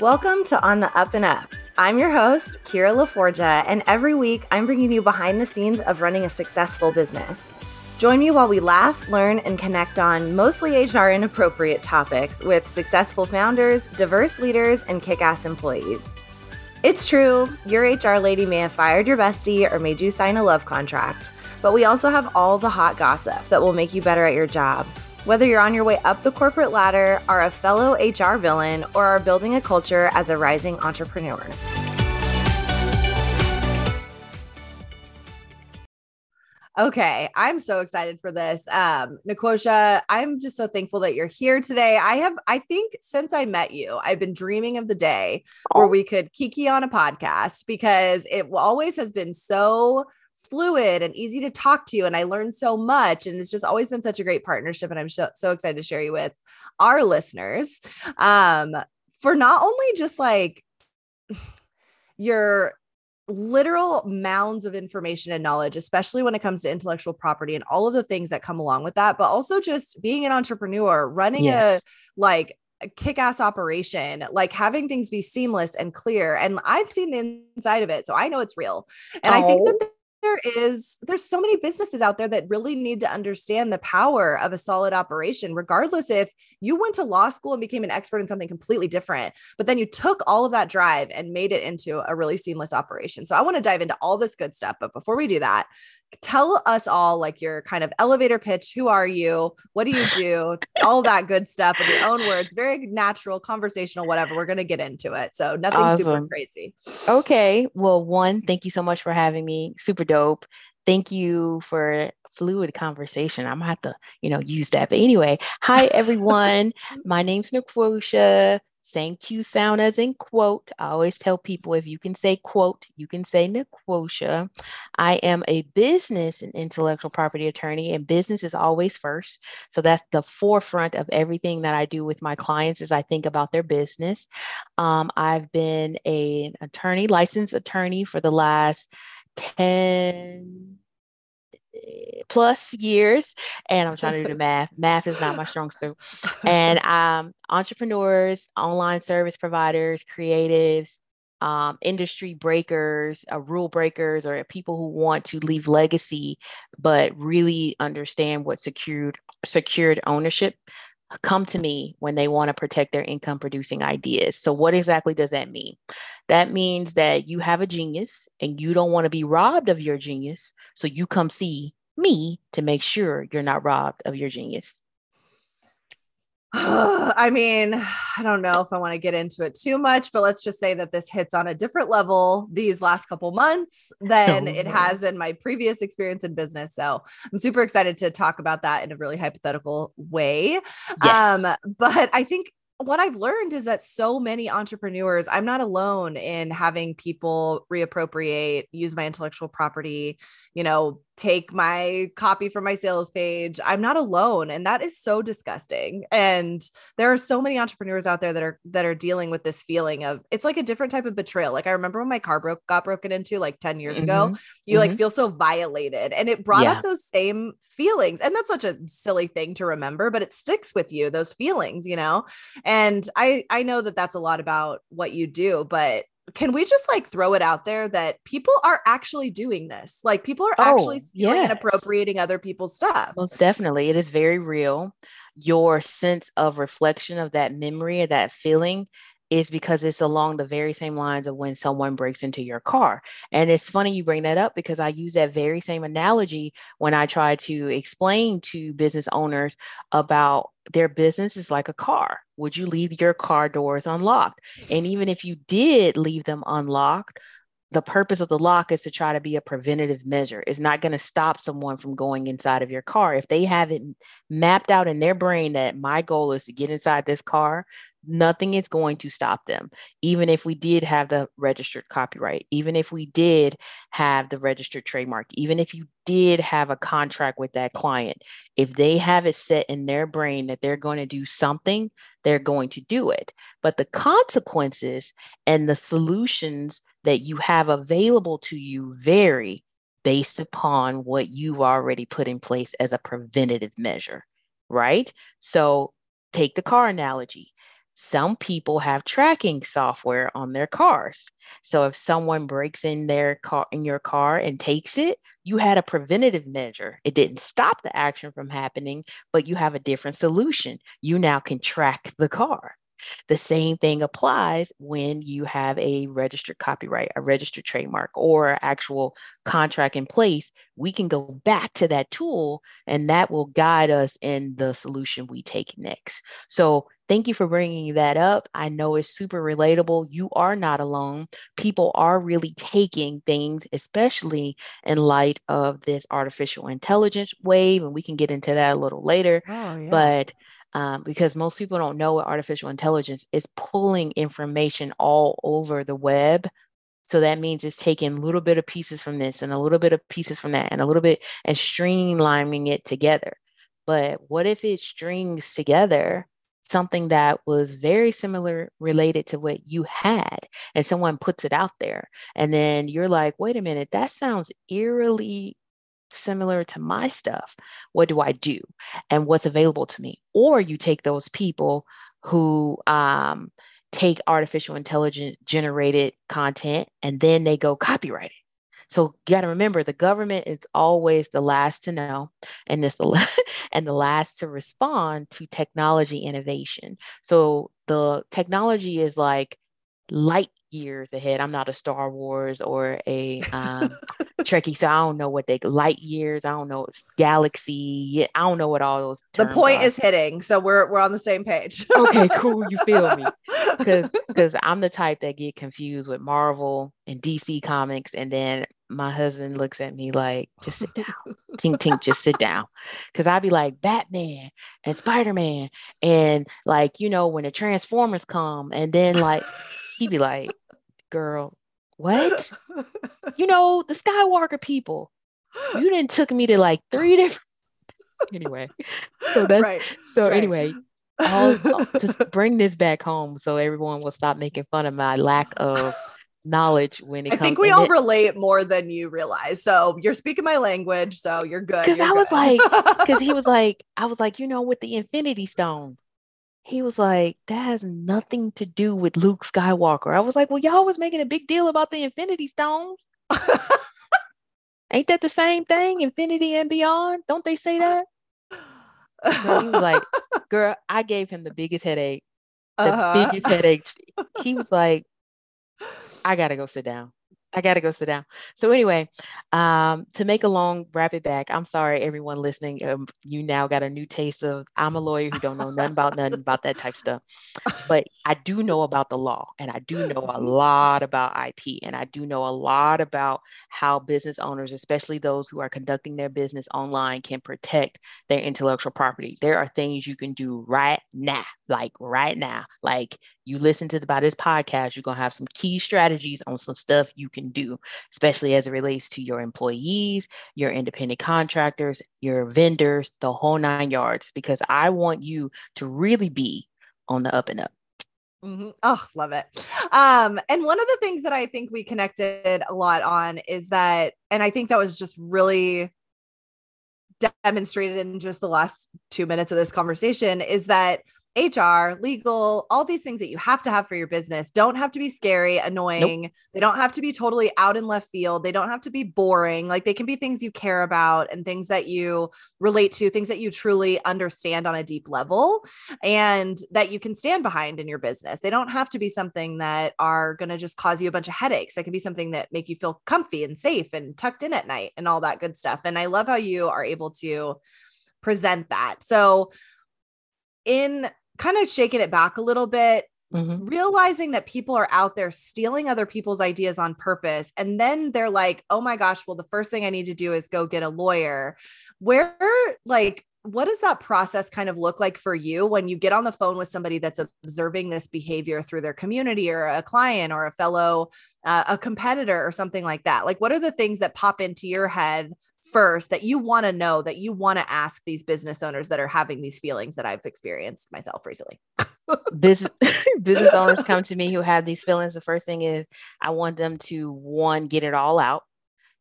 Welcome to On the Up and Up. I'm your host, Kira LaForgia, and every week I'm bringing you behind the scenes of running a successful business. Join me while we laugh, learn, and connect on mostly HR inappropriate topics with successful founders, diverse leaders, and kick ass employees. It's true, your HR lady may have fired your bestie or made you sign a love contract, but we also have all the hot gossip that will make you better at your job. Whether you're on your way up the corporate ladder, are a fellow HR villain, or are building a culture as a rising entrepreneur. Okay, I'm so excited for this. Um, Nequosha, I'm just so thankful that you're here today. I have, I think since I met you, I've been dreaming of the day where we could kiki on a podcast because it always has been so fluid and easy to talk to. And I learned so much. And it's just always been such a great partnership. And I'm so, so excited to share you with our listeners um, for not only just like your literal mounds of information and knowledge, especially when it comes to intellectual property and all of the things that come along with that, but also just being an entrepreneur, running yes. a like kick ass operation, like having things be seamless and clear. And I've seen the inside of it. So I know it's real. And oh. I think that there is there's so many businesses out there that really need to understand the power of a solid operation regardless if you went to law school and became an expert in something completely different but then you took all of that drive and made it into a really seamless operation. So i want to dive into all this good stuff but before we do that tell us all like your kind of elevator pitch who are you what do you do all that good stuff in your own words very natural conversational whatever we're going to get into it. So nothing awesome. super crazy. Okay well one thank you so much for having me super dope thank you for fluid conversation. I'm gonna have to, you know, use that. But anyway, hi everyone. My name's Nequosha saying Q sound as in quote. I always tell people if you can say quote, you can say Nequosha. I am a business and intellectual property attorney, and business is always first. So that's the forefront of everything that I do with my clients as I think about their business. Um, I've been a, an attorney, licensed attorney for the last 10 plus years and i'm trying to do the math. Math is not my strong suit. And um, entrepreneurs online service providers creatives um, industry breakers uh, rule breakers or people who want to leave legacy but really understand what secured secured ownership come to me when they want to protect their income producing ideas. So, what exactly does that mean? That means that you have a genius and you don't want to be robbed of your genius. So, you come see me to make sure you're not robbed of your genius. I mean, I don't know if I want to get into it too much, but let's just say that this hits on a different level these last couple months than oh, it has in my previous experience in business. So I'm super excited to talk about that in a really hypothetical way. Yes. Um, but I think what I've learned is that so many entrepreneurs, I'm not alone in having people reappropriate, use my intellectual property, you know, take my copy from my sales page. I'm not alone and that is so disgusting. And there are so many entrepreneurs out there that are that are dealing with this feeling of it's like a different type of betrayal. Like I remember when my car broke got broken into like 10 years mm-hmm. ago, you mm-hmm. like feel so violated and it brought yeah. up those same feelings. And that's such a silly thing to remember, but it sticks with you those feelings, you know. And I I know that that's a lot about what you do, but can we just like throw it out there that people are actually doing this? Like people are oh, actually stealing yes. and appropriating other people's stuff. Most definitely. It is very real. Your sense of reflection of that memory of that feeling is because it's along the very same lines of when someone breaks into your car. And it's funny you bring that up because I use that very same analogy when I try to explain to business owners about their business is like a car. Would you leave your car doors unlocked? And even if you did leave them unlocked, the purpose of the lock is to try to be a preventative measure. It's not going to stop someone from going inside of your car. If they have it mapped out in their brain that my goal is to get inside this car nothing is going to stop them. Even if we did have the registered copyright, even if we did have the registered trademark, even if you did have a contract with that client, if they have it set in their brain that they're going to do something, they're going to do it. But the consequences and the solutions that you have available to you vary based upon what you've already put in place as a preventative measure, right? So take the car analogy some people have tracking software on their cars. So if someone breaks in their car in your car and takes it, you had a preventative measure. It didn't stop the action from happening, but you have a different solution. You now can track the car. The same thing applies when you have a registered copyright, a registered trademark, or actual contract in place. We can go back to that tool and that will guide us in the solution we take next. So, thank you for bringing that up. I know it's super relatable. You are not alone. People are really taking things, especially in light of this artificial intelligence wave, and we can get into that a little later. Oh, yeah. But um, because most people don't know what artificial intelligence is pulling information all over the web. So that means it's taking little bit of pieces from this and a little bit of pieces from that and a little bit and streamlining it together. But what if it strings together something that was very similar related to what you had and someone puts it out there and then you're like wait a minute that sounds eerily similar to my stuff. What do I do? And what's available to me? Or you take those people who um, take artificial intelligence generated content and then they go copyright it. So you got to remember the government is always the last to know and this and the last to respond to technology innovation. So the technology is like light years ahead. I'm not a Star Wars or a um, Trekkie, so I don't know what they light years. I don't know it's galaxy. I don't know what all those. the point are. is hitting, so we're we're on the same page. okay, cool. You feel me? Because because I'm the type that get confused with Marvel and DC comics, and then my husband looks at me like, "Just sit down, tink tink, just sit down," because I'd be like Batman and Spider Man, and like you know when the Transformers come, and then like he'd be like, girl, what? you know, the Skywalker people. You didn't took me to like three different anyway. So that's right, so right. anyway. I'll, I'll just bring this back home so everyone will stop making fun of my lack of knowledge when it I comes. I think we all it, relate more than you realize. So you're speaking my language, so you're good. Because I good. was like, because he was like, I was like, you know, with the Infinity Stones, he was like, that has nothing to do with Luke Skywalker. I was like, well, y'all was making a big deal about the Infinity Stones. Ain't that the same thing? Infinity and beyond? Don't they say that? So he was like, girl, I gave him the biggest headache. The uh-huh. biggest headache. He was like, I gotta go sit down. I gotta go sit down. So anyway, um, to make a long wrap it back, I'm sorry everyone listening. Um, you now got a new taste of I'm a lawyer who don't know nothing about nothing about that type stuff, but I do know about the law and I do know a lot about IP and I do know a lot about how business owners, especially those who are conducting their business online, can protect their intellectual property. There are things you can do right now, like right now, like you listen to the, about this podcast, you're going to have some key strategies on some stuff you can do, especially as it relates to your employees, your independent contractors, your vendors, the whole nine yards, because I want you to really be on the up and up. Mm-hmm. Oh, love it. Um, and one of the things that I think we connected a lot on is that, and I think that was just really demonstrated in just the last two minutes of this conversation, is that HR, legal, all these things that you have to have for your business don't have to be scary, annoying. Nope. They don't have to be totally out in left field. They don't have to be boring. Like they can be things you care about and things that you relate to, things that you truly understand on a deep level and that you can stand behind in your business. They don't have to be something that are going to just cause you a bunch of headaches. They can be something that make you feel comfy and safe and tucked in at night and all that good stuff. And I love how you are able to present that. So in kind of shaking it back a little bit, mm-hmm. realizing that people are out there stealing other people's ideas on purpose. And then they're like, oh my gosh, well, the first thing I need to do is go get a lawyer. Where, like, what does that process kind of look like for you when you get on the phone with somebody that's observing this behavior through their community or a client or a fellow uh, a competitor or something like that like what are the things that pop into your head first that you want to know that you want to ask these business owners that are having these feelings that I've experienced myself recently? business business owners come to me who have these feelings. The first thing is I want them to one get it all out.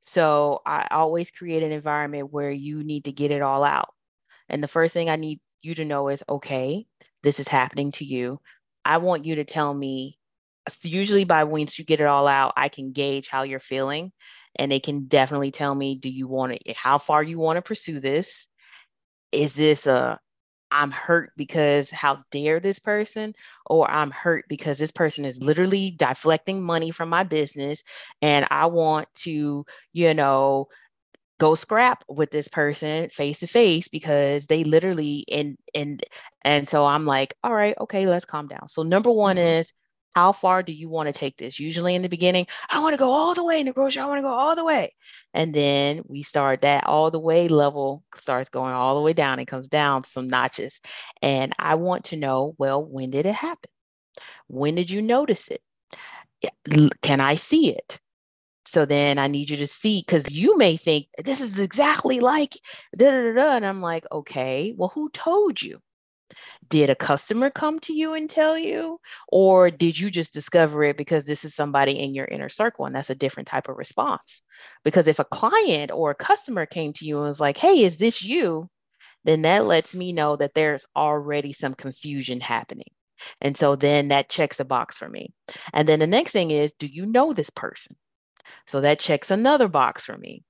So I always create an environment where you need to get it all out. And the first thing I need you to know is okay, this is happening to you. I want you to tell me, usually by once you get it all out, I can gauge how you're feeling. And they can definitely tell me, do you want to, how far you want to pursue this? Is this a, I'm hurt because how dare this person, or I'm hurt because this person is literally deflecting money from my business and I want to, you know, go scrap with this person face to face because they literally and and and so I'm like, all right, okay, let's calm down. So number one mm-hmm. is how far do you want to take this? Usually in the beginning, I want to go all the way in the grocery. I want to go all the way. And then we start that all the way level starts going all the way down. and comes down some notches. And I want to know, well, when did it happen? When did you notice it? Can I see it? So then I need you to see because you may think this is exactly like da, da, da, and I'm like, okay, well, who told you? Did a customer come to you and tell you, or did you just discover it because this is somebody in your inner circle? And that's a different type of response. Because if a client or a customer came to you and was like, hey, is this you? Then that lets me know that there's already some confusion happening. And so then that checks a box for me. And then the next thing is, do you know this person? So that checks another box for me.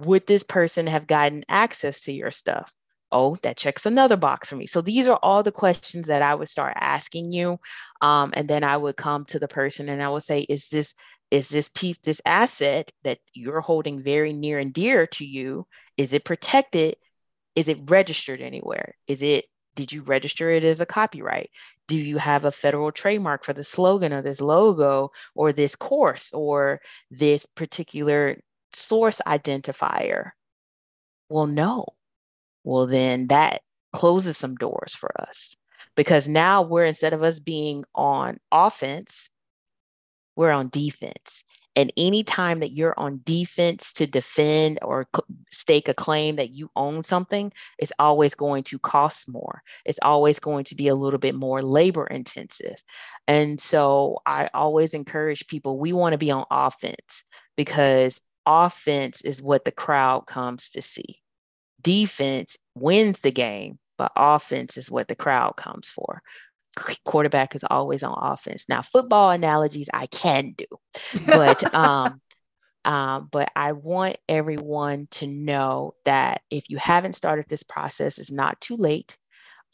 Would this person have gotten access to your stuff? Oh, that checks another box for me. So these are all the questions that I would start asking you. Um, and then I would come to the person and I would say, is this is this piece, this asset that you're holding very near and dear to you, is it protected? Is it registered anywhere? Is it did you register it as a copyright? Do you have a federal trademark for the slogan or this logo or this course or this particular source identifier? Well, no. Well, then that closes some doors for us because now we're instead of us being on offense, we're on defense. And anytime that you're on defense to defend or stake a claim that you own something, it's always going to cost more. It's always going to be a little bit more labor intensive. And so I always encourage people we want to be on offense because offense is what the crowd comes to see. Defense wins the game, but offense is what the crowd comes for quarterback is always on offense. Now, football analogies I can do, but um, um, but I want everyone to know that if you haven't started this process, it's not too late.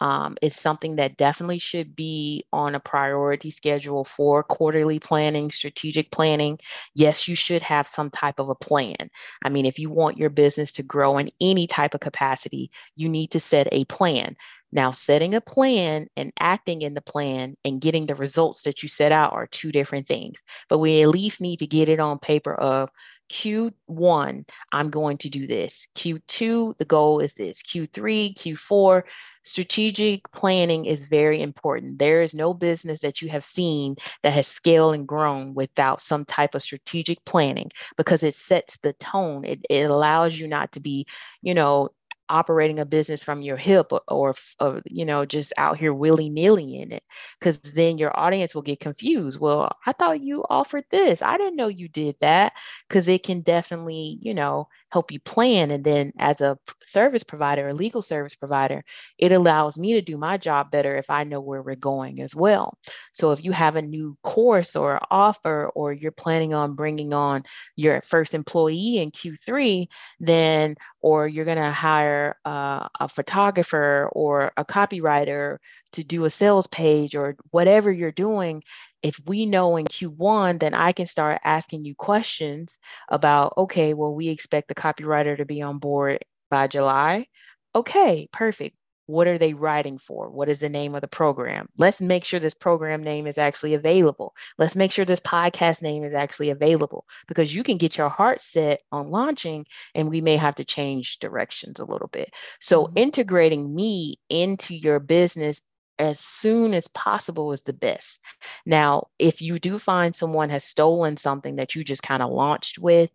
Um, it's something that definitely should be on a priority schedule for quarterly planning, strategic planning. Yes, you should have some type of a plan. I mean, if you want your business to grow in any type of capacity, you need to set a plan. Now, setting a plan and acting in the plan and getting the results that you set out are two different things. But we at least need to get it on paper of Q1, I'm going to do this. Q2, the goal is this. Q3, Q4, strategic planning is very important. There is no business that you have seen that has scaled and grown without some type of strategic planning because it sets the tone. It, it allows you not to be, you know, operating a business from your hip or, or, or you know just out here willy-nilly in it because then your audience will get confused well i thought you offered this i didn't know you did that because it can definitely you know help you plan. And then as a service provider, a legal service provider, it allows me to do my job better if I know where we're going as well. So if you have a new course or offer, or you're planning on bringing on your first employee in Q3, then, or you're going to hire uh, a photographer or a copywriter to do a sales page or whatever you're doing, if we know in Q1, then I can start asking you questions about, okay, well, we expect the copywriter to be on board by July. Okay, perfect. What are they writing for? What is the name of the program? Let's make sure this program name is actually available. Let's make sure this podcast name is actually available because you can get your heart set on launching and we may have to change directions a little bit. So, mm-hmm. integrating me into your business as soon as possible is the best. Now, if you do find someone has stolen something that you just kind of launched with,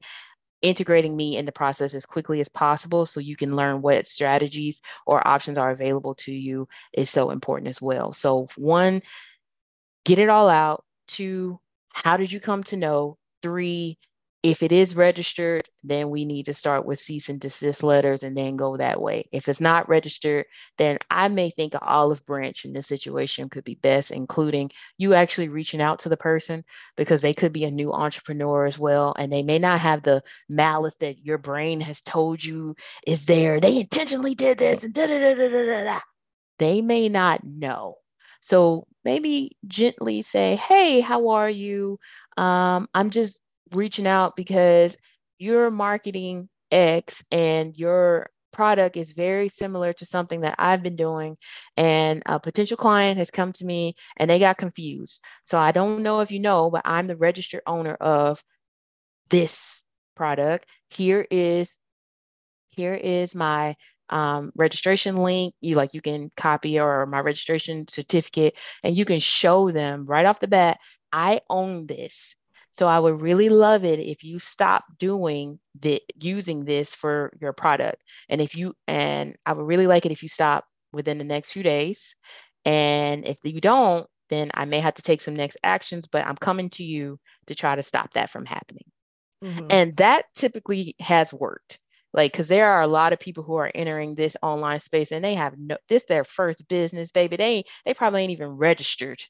integrating me in the process as quickly as possible so you can learn what strategies or options are available to you is so important as well. So, one, get it all out. Two, how did you come to know? Three, if it is registered, then we need to start with cease and desist letters and then go that way. If it's not registered, then I may think an olive branch in this situation could be best, including you actually reaching out to the person because they could be a new entrepreneur as well. And they may not have the malice that your brain has told you is there. They intentionally did this and da da da da da da. They may not know. So maybe gently say, Hey, how are you? Um, I'm just reaching out because you're marketing X and your product is very similar to something that I've been doing. And a potential client has come to me and they got confused. So I don't know if you know, but I'm the registered owner of this product. Here is here is my um, registration link. You like you can copy or my registration certificate, and you can show them right off the bat. I own this. So I would really love it if you stop doing the using this for your product. And if you and I would really like it if you stop within the next few days. And if you don't, then I may have to take some next actions, but I'm coming to you to try to stop that from happening. Mm-hmm. And that typically has worked. Like, because there are a lot of people who are entering this online space and they have no, this their first business, baby. They they probably ain't even registered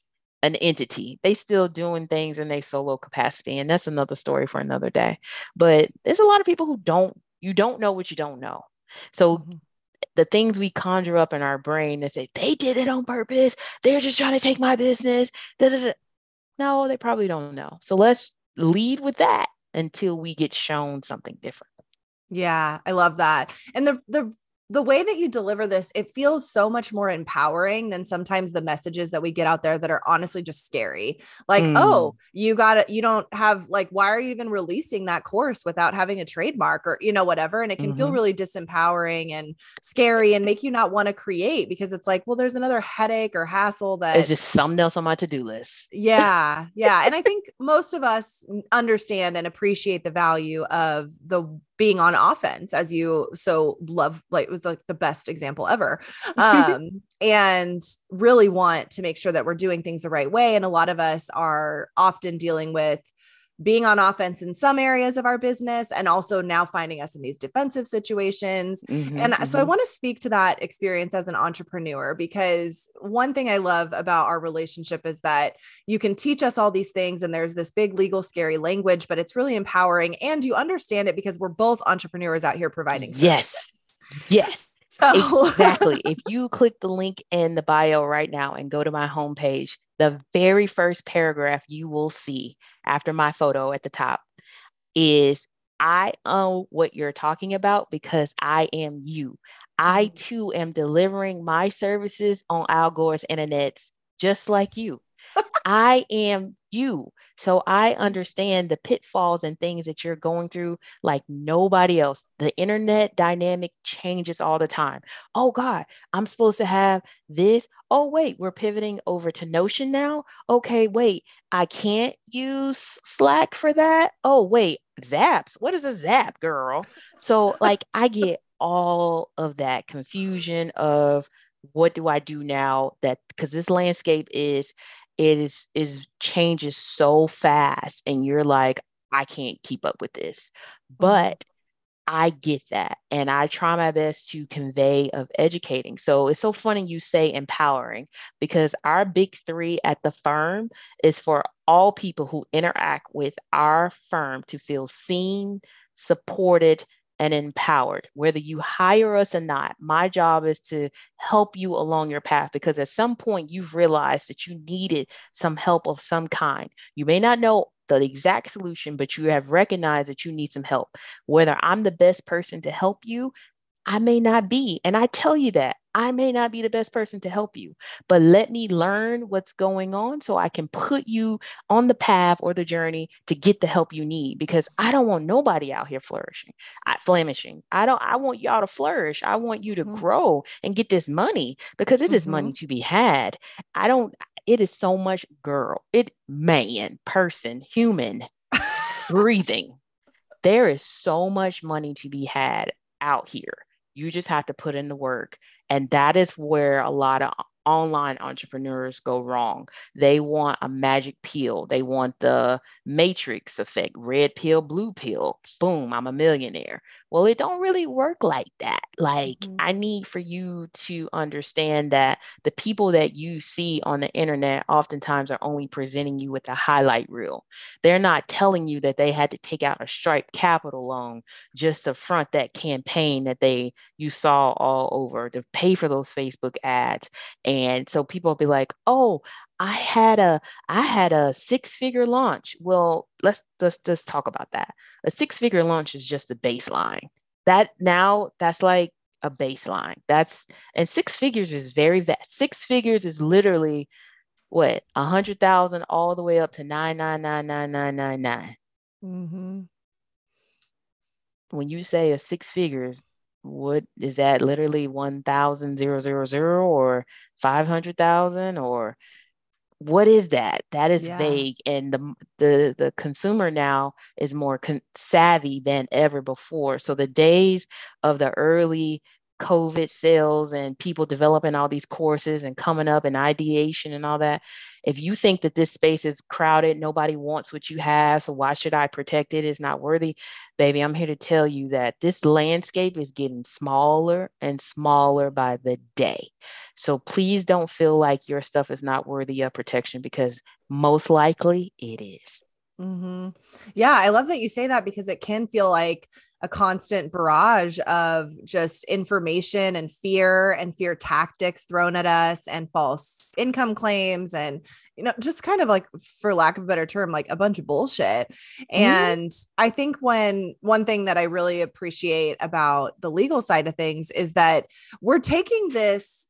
an entity. They still doing things in their solo capacity. And that's another story for another day. But there's a lot of people who don't, you don't know what you don't know. So mm-hmm. the things we conjure up in our brain that say they did it on purpose, they're just trying to take my business. Da-da-da. No, they probably don't know. So let's lead with that until we get shown something different. Yeah, I love that. And the the the way that you deliver this, it feels so much more empowering than sometimes the messages that we get out there that are honestly just scary. Like, mm. oh, you got it. You don't have like, why are you even releasing that course without having a trademark or, you know, whatever? And it can mm-hmm. feel really disempowering and scary and make you not want to create because it's like, well, there's another headache or hassle that it's just something else on my to do list. Yeah. Yeah. and I think most of us understand and appreciate the value of the being on offense as you so love like it was like the best example ever. Um and really want to make sure that we're doing things the right way. And a lot of us are often dealing with being on offense in some areas of our business and also now finding us in these defensive situations. Mm-hmm, and mm-hmm. so I mm-hmm. want to speak to that experience as an entrepreneur because one thing I love about our relationship is that you can teach us all these things and there's this big legal scary language but it's really empowering and you understand it because we're both entrepreneurs out here providing Yes. Yes. So exactly. if you click the link in the bio right now and go to my homepage, the very first paragraph you will see after my photo at the top is I own what you're talking about because I am you. I mm-hmm. too am delivering my services on Al Gore's internets just like you. I am you. So I understand the pitfalls and things that you're going through like nobody else. The internet dynamic changes all the time. Oh God, I'm supposed to have this. Oh, wait, we're pivoting over to Notion now. Okay, wait, I can't use Slack for that. Oh, wait, Zaps. What is a Zap, girl? So, like, I get all of that confusion of what do I do now that because this landscape is it is is changes so fast and you're like i can't keep up with this mm-hmm. but i get that and i try my best to convey of educating so it's so funny you say empowering because our big three at the firm is for all people who interact with our firm to feel seen supported and empowered, whether you hire us or not. My job is to help you along your path because at some point you've realized that you needed some help of some kind. You may not know the exact solution, but you have recognized that you need some help. Whether I'm the best person to help you, I may not be. And I tell you that I may not be the best person to help you, but let me learn what's going on so I can put you on the path or the journey to get the help you need because I don't want nobody out here flourishing, I, flamishing. I don't I want y'all to flourish. I want you to mm-hmm. grow and get this money because it mm-hmm. is money to be had. I don't it is so much girl, it man, person, human, breathing. There is so much money to be had out here. You just have to put in the work and that is where a lot of online entrepreneurs go wrong. They want a magic pill. They want the matrix effect, red pill, blue pill. Boom, I'm a millionaire. Well, it don't really work like that. Like mm-hmm. I need for you to understand that the people that you see on the internet oftentimes are only presenting you with a highlight reel. They're not telling you that they had to take out a Stripe capital loan just to front that campaign that they you saw all over to pay for those Facebook ads and so people will be like, "Oh, I had a I had a six-figure launch." Well, let's let's just talk about that. A six-figure launch is just a baseline. That now that's like a baseline. That's and six figures is very vast. Six figures is literally what a hundred thousand all the way up to nine nine nine nine nine nine nine. Mm-hmm. When you say a six figures, what is that literally 1000 or 500,000 or what is that that is yeah. vague and the the the consumer now is more con- savvy than ever before so the days of the early COVID sales and people developing all these courses and coming up and ideation and all that. If you think that this space is crowded, nobody wants what you have, so why should I protect it? It's not worthy. Baby, I'm here to tell you that this landscape is getting smaller and smaller by the day. So please don't feel like your stuff is not worthy of protection because most likely it is. Mm-hmm. Yeah, I love that you say that because it can feel like a constant barrage of just information and fear and fear tactics thrown at us and false income claims and you know just kind of like for lack of a better term like a bunch of bullshit mm-hmm. and i think when one thing that i really appreciate about the legal side of things is that we're taking this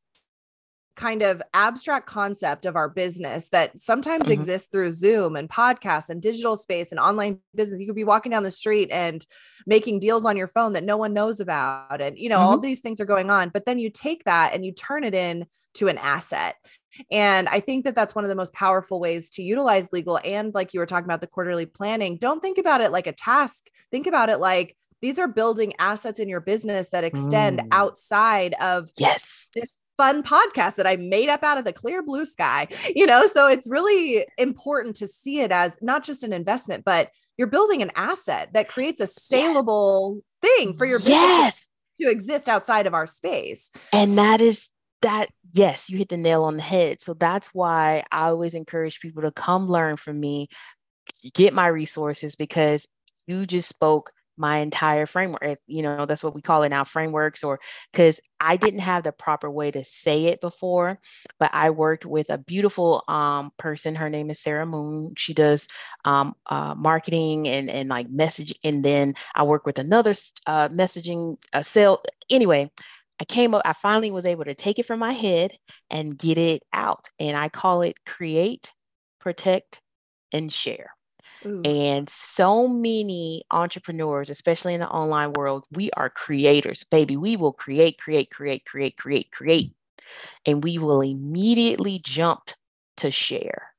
kind of abstract concept of our business that sometimes mm-hmm. exists through Zoom and podcasts and digital space and online business. You could be walking down the street and making deals on your phone that no one knows about. And, you know, mm-hmm. all these things are going on. But then you take that and you turn it in to an asset. And I think that that's one of the most powerful ways to utilize legal. And like you were talking about the quarterly planning, don't think about it like a task. Think about it like these are building assets in your business that extend mm. outside of yes. this fun podcast that I made up out of the clear blue sky, you know? So it's really important to see it as not just an investment, but you're building an asset that creates a saleable yes. thing for your business yes. to, to exist outside of our space. And that is that yes you hit the nail on the head so that's why i always encourage people to come learn from me get my resources because you just spoke my entire framework. You know, that's what we call it now frameworks, or because I didn't have the proper way to say it before, but I worked with a beautiful um, person. Her name is Sarah Moon. She does um, uh, marketing and, and like message. And then I work with another uh, messaging uh, sale. Anyway, I came up, I finally was able to take it from my head and get it out. And I call it create, protect, and share. Ooh. And so many entrepreneurs, especially in the online world, we are creators, baby. We will create, create, create, create, create, create. And we will immediately jump to share,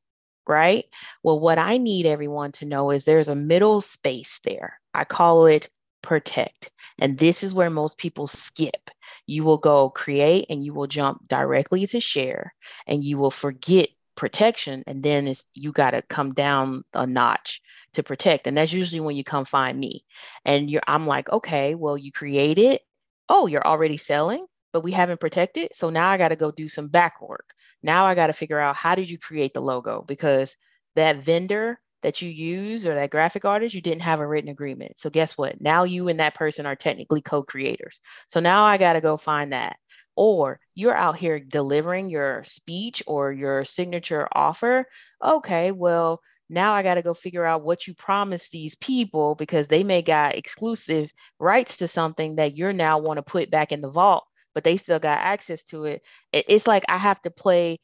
right? Well, what I need everyone to know is there's a middle space there. I call it protect. And this is where most people skip. You will go create and you will jump directly to share, and you will forget protection and then it's you got to come down a notch to protect and that's usually when you come find me. And you're i'm like okay well you create it oh you're already selling but we haven't protected so now i got to go do some back work. Now i got to figure out how did you create the logo? Because that vendor that you use or that graphic artist you didn't have a written agreement. So guess what? Now you and that person are technically co-creators. So now i got to go find that or you're out here delivering your speech or your signature offer. Okay, well, now I got to go figure out what you promised these people because they may got exclusive rights to something that you're now want to put back in the vault, but they still got access to it. It's like I have to play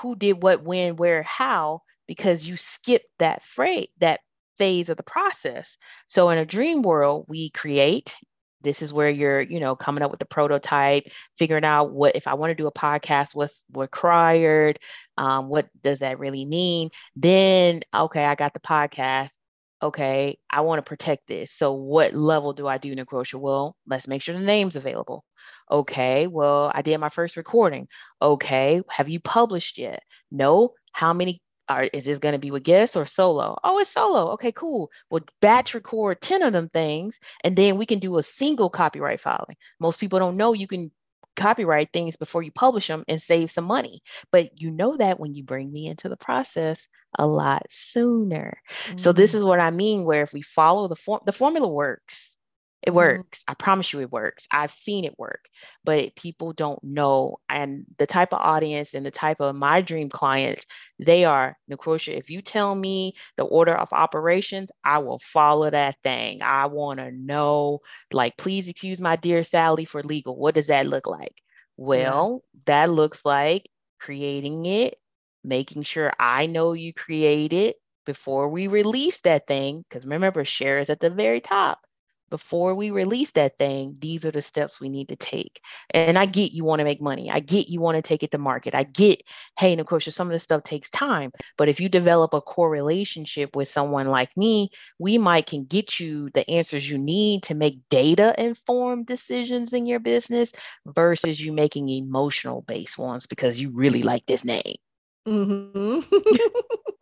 who did what, when, where, how because you skipped that phrase, that phase of the process. So in a dream world, we create, this is where you're you know coming up with the prototype figuring out what if i want to do a podcast what's required um, what does that really mean then okay i got the podcast okay i want to protect this so what level do i do negotiable well let's make sure the name's available Okay, well, I did my first recording. Okay, have you published yet? No. How many are is this going to be with guests or solo? Oh, it's solo. Okay, cool. Well, batch record 10 of them things, and then we can do a single copyright filing. Most people don't know you can copyright things before you publish them and save some money. But you know that when you bring me into the process a lot sooner. Mm-hmm. So this mm. is what I mean where if we follow the form the formula works. It mm-hmm. works. I promise you it works. I've seen it work, but people don't know. And the type of audience and the type of my dream clients, they are, Nequosha, if you tell me the order of operations, I will follow that thing. I want to know, like, please excuse my dear Sally for legal. What does that look like? Well, yeah. that looks like creating it, making sure I know you created before we release that thing. Because remember, share is at the very top before we release that thing, these are the steps we need to take. And I get you want to make money. I get you want to take it to market. I get, hey, and of course, some of this stuff takes time. But if you develop a core relationship with someone like me, we might can get you the answers you need to make data informed decisions in your business versus you making emotional based ones because you really like this name. Mm-hmm.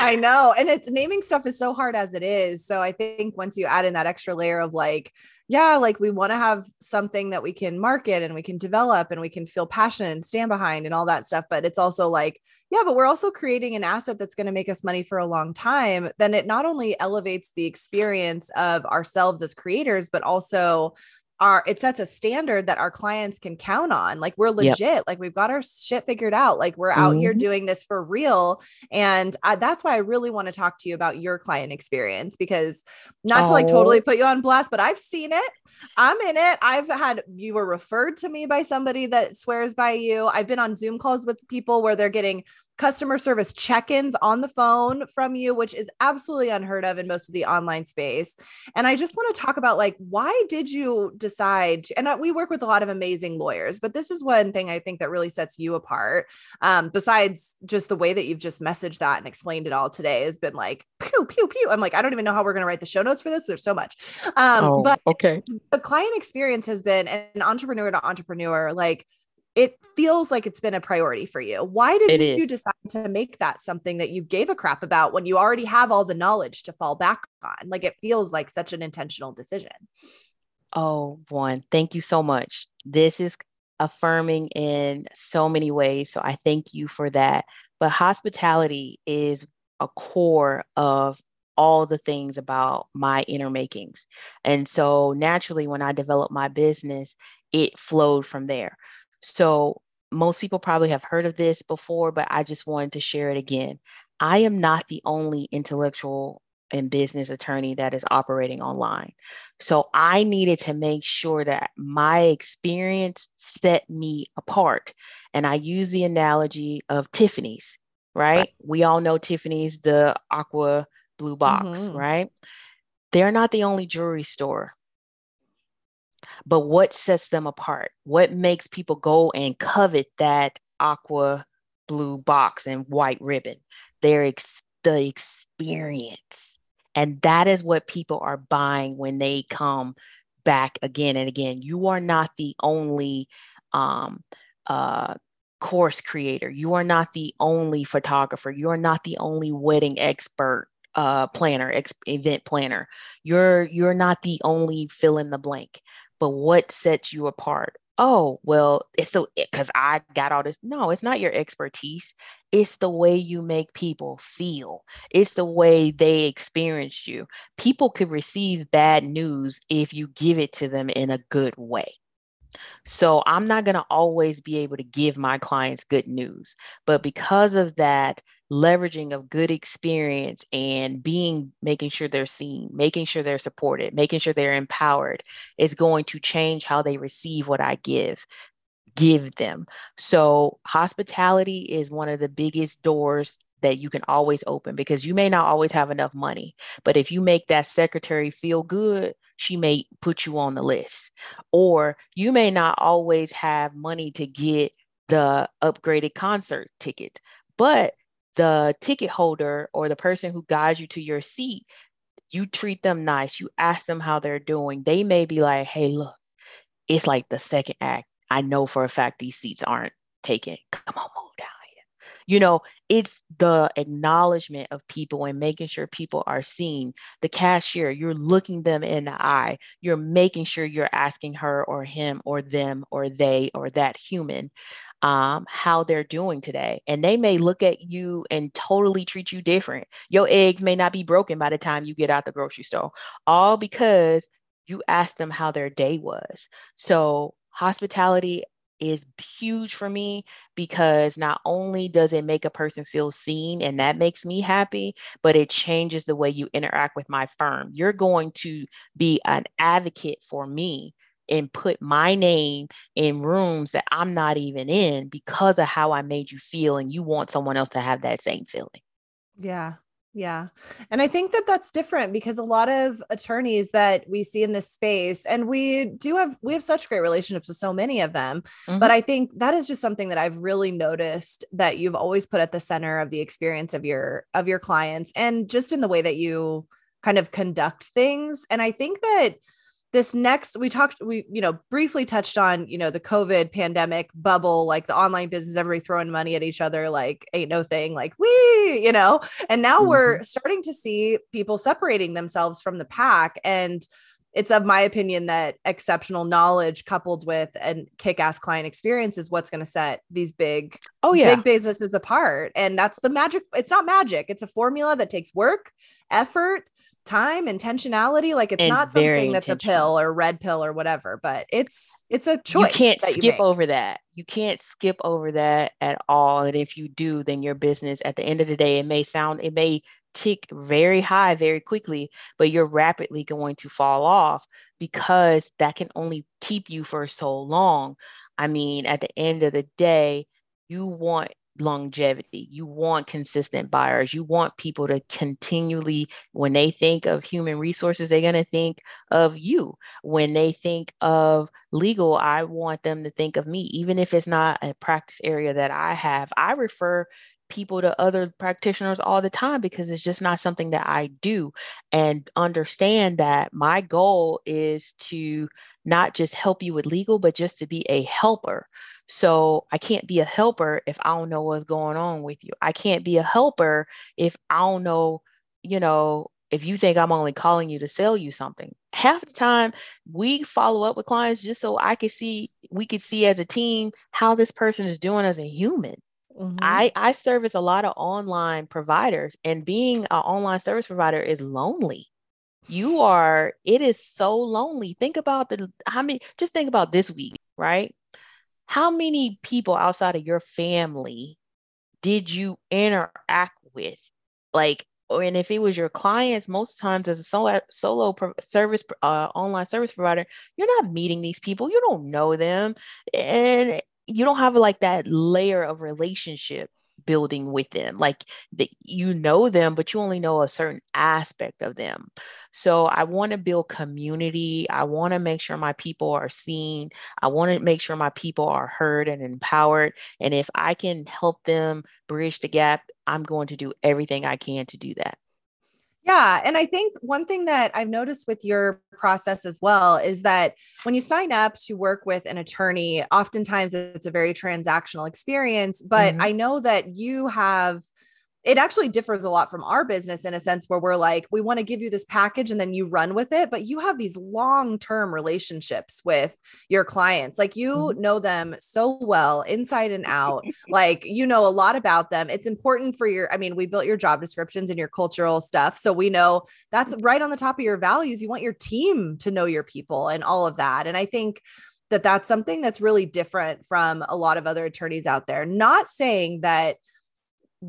I know. And it's naming stuff is so hard as it is. So I think once you add in that extra layer of like, yeah, like we want to have something that we can market and we can develop and we can feel passionate and stand behind and all that stuff. But it's also like, yeah, but we're also creating an asset that's going to make us money for a long time. Then it not only elevates the experience of ourselves as creators, but also our it sets a standard that our clients can count on like we're legit yep. like we've got our shit figured out like we're out mm-hmm. here doing this for real and I, that's why i really want to talk to you about your client experience because not oh. to like totally put you on blast but i've seen it i'm in it i've had you were referred to me by somebody that swears by you i've been on zoom calls with people where they're getting customer service check-ins on the phone from you which is absolutely unheard of in most of the online space. And i just want to talk about like why did you decide to, and we work with a lot of amazing lawyers but this is one thing i think that really sets you apart um, besides just the way that you've just messaged that and explained it all today has been like pew pew pew. I'm like i don't even know how we're going to write the show notes for this. There's so much. Um, oh, but okay. the client experience has been an entrepreneur to entrepreneur like it feels like it's been a priority for you. Why did it you is. decide to make that something that you gave a crap about when you already have all the knowledge to fall back on? Like it feels like such an intentional decision. Oh, one, thank you so much. This is affirming in so many ways. So I thank you for that. But hospitality is a core of all the things about my inner makings. And so naturally, when I developed my business, it flowed from there. So most people probably have heard of this before, but I just wanted to share it again. I am not the only intellectual and business attorney that is operating online. So I needed to make sure that my experience set me apart. And I use the analogy of Tiffany's, right? We all know Tiffany's, the aqua blue box, mm-hmm. right? They're not the only jewelry store but what sets them apart? What makes people go and covet that aqua blue box and white ribbon? Their ex- the experience. And that is what people are buying when they come back again and again. You are not the only um, uh, course creator. You are not the only photographer. You are not the only wedding expert uh, planner, ex- event planner. You're you're not the only fill in the blank but what sets you apart? Oh, well, it's so because eh, I got all this. No, it's not your expertise. It's the way you make people feel. It's the way they experience you. People could receive bad news if you give it to them in a good way. So I'm not going to always be able to give my clients good news. But because of that, leveraging of good experience and being making sure they're seen, making sure they're supported, making sure they're empowered is going to change how they receive what I give give them. So hospitality is one of the biggest doors that you can always open because you may not always have enough money, but if you make that secretary feel good, she may put you on the list. Or you may not always have money to get the upgraded concert ticket, but the ticket holder or the person who guides you to your seat, you treat them nice, you ask them how they're doing. They may be like, hey, look, it's like the second act. I know for a fact these seats aren't taken. Come on, move down here. You know, it's the acknowledgement of people and making sure people are seen. The cashier, you're looking them in the eye. You're making sure you're asking her or him or them or they or that human um, how they're doing today. And they may look at you and totally treat you different. Your eggs may not be broken by the time you get out the grocery store, all because you asked them how their day was. So, hospitality is huge for me because not only does it make a person feel seen and that makes me happy, but it changes the way you interact with my firm. You're going to be an advocate for me and put my name in rooms that I'm not even in because of how I made you feel and you want someone else to have that same feeling. Yeah. Yeah. And I think that that's different because a lot of attorneys that we see in this space, and we do have, we have such great relationships with so many of them. Mm-hmm. But I think that is just something that I've really noticed that you've always put at the center of the experience of your, of your clients and just in the way that you kind of conduct things. And I think that this next we talked we you know briefly touched on you know the covid pandemic bubble like the online business everybody throwing money at each other like ain't no thing like we you know and now mm-hmm. we're starting to see people separating themselves from the pack and it's of my opinion that exceptional knowledge coupled with a kick-ass client experience is what's going to set these big oh yeah big businesses apart and that's the magic it's not magic it's a formula that takes work effort time intentionality like it's and not something that's a pill or red pill or whatever but it's it's a choice you can't skip over that. You can't skip over that at all and if you do then your business at the end of the day it may sound it may tick very high very quickly but you're rapidly going to fall off because that can only keep you for so long. I mean at the end of the day you want longevity. You want consistent buyers. You want people to continually, when they think of human resources, they're going to think of you. When they think of legal, I want them to think of me, even if it's not a practice area that I have. I refer people to other practitioners all the time because it's just not something that I do. And understand that my goal is to not just help you with legal, but just to be a helper. So I can't be a helper if I don't know what's going on with you. I can't be a helper if I don't know, you know, if you think I'm only calling you to sell you something. Half the time we follow up with clients just so I could see, we could see as a team how this person is doing as a human. Mm-hmm. I, I service a lot of online providers, and being an online service provider is lonely. You are, it is so lonely. Think about the how many, just think about this week, right? How many people outside of your family did you interact with? Like, or, and if it was your clients, most times as a solo, solo service, uh, online service provider, you're not meeting these people. You don't know them, and you don't have like that layer of relationship building with them like that you know them but you only know a certain aspect of them. So i want to build community. I want to make sure my people are seen. I want to make sure my people are heard and empowered. And if i can help them bridge the gap i'm going to do everything i can to do that yeah. And I think one thing that I've noticed with your process as well is that when you sign up to work with an attorney, oftentimes it's a very transactional experience. But mm-hmm. I know that you have it actually differs a lot from our business in a sense where we're like, we want to give you this package and then you run with it. But you have these long term relationships with your clients. Like you mm-hmm. know them so well inside and out. like you know a lot about them. It's important for your, I mean, we built your job descriptions and your cultural stuff. So we know that's right on the top of your values. You want your team to know your people and all of that. And I think that that's something that's really different from a lot of other attorneys out there. Not saying that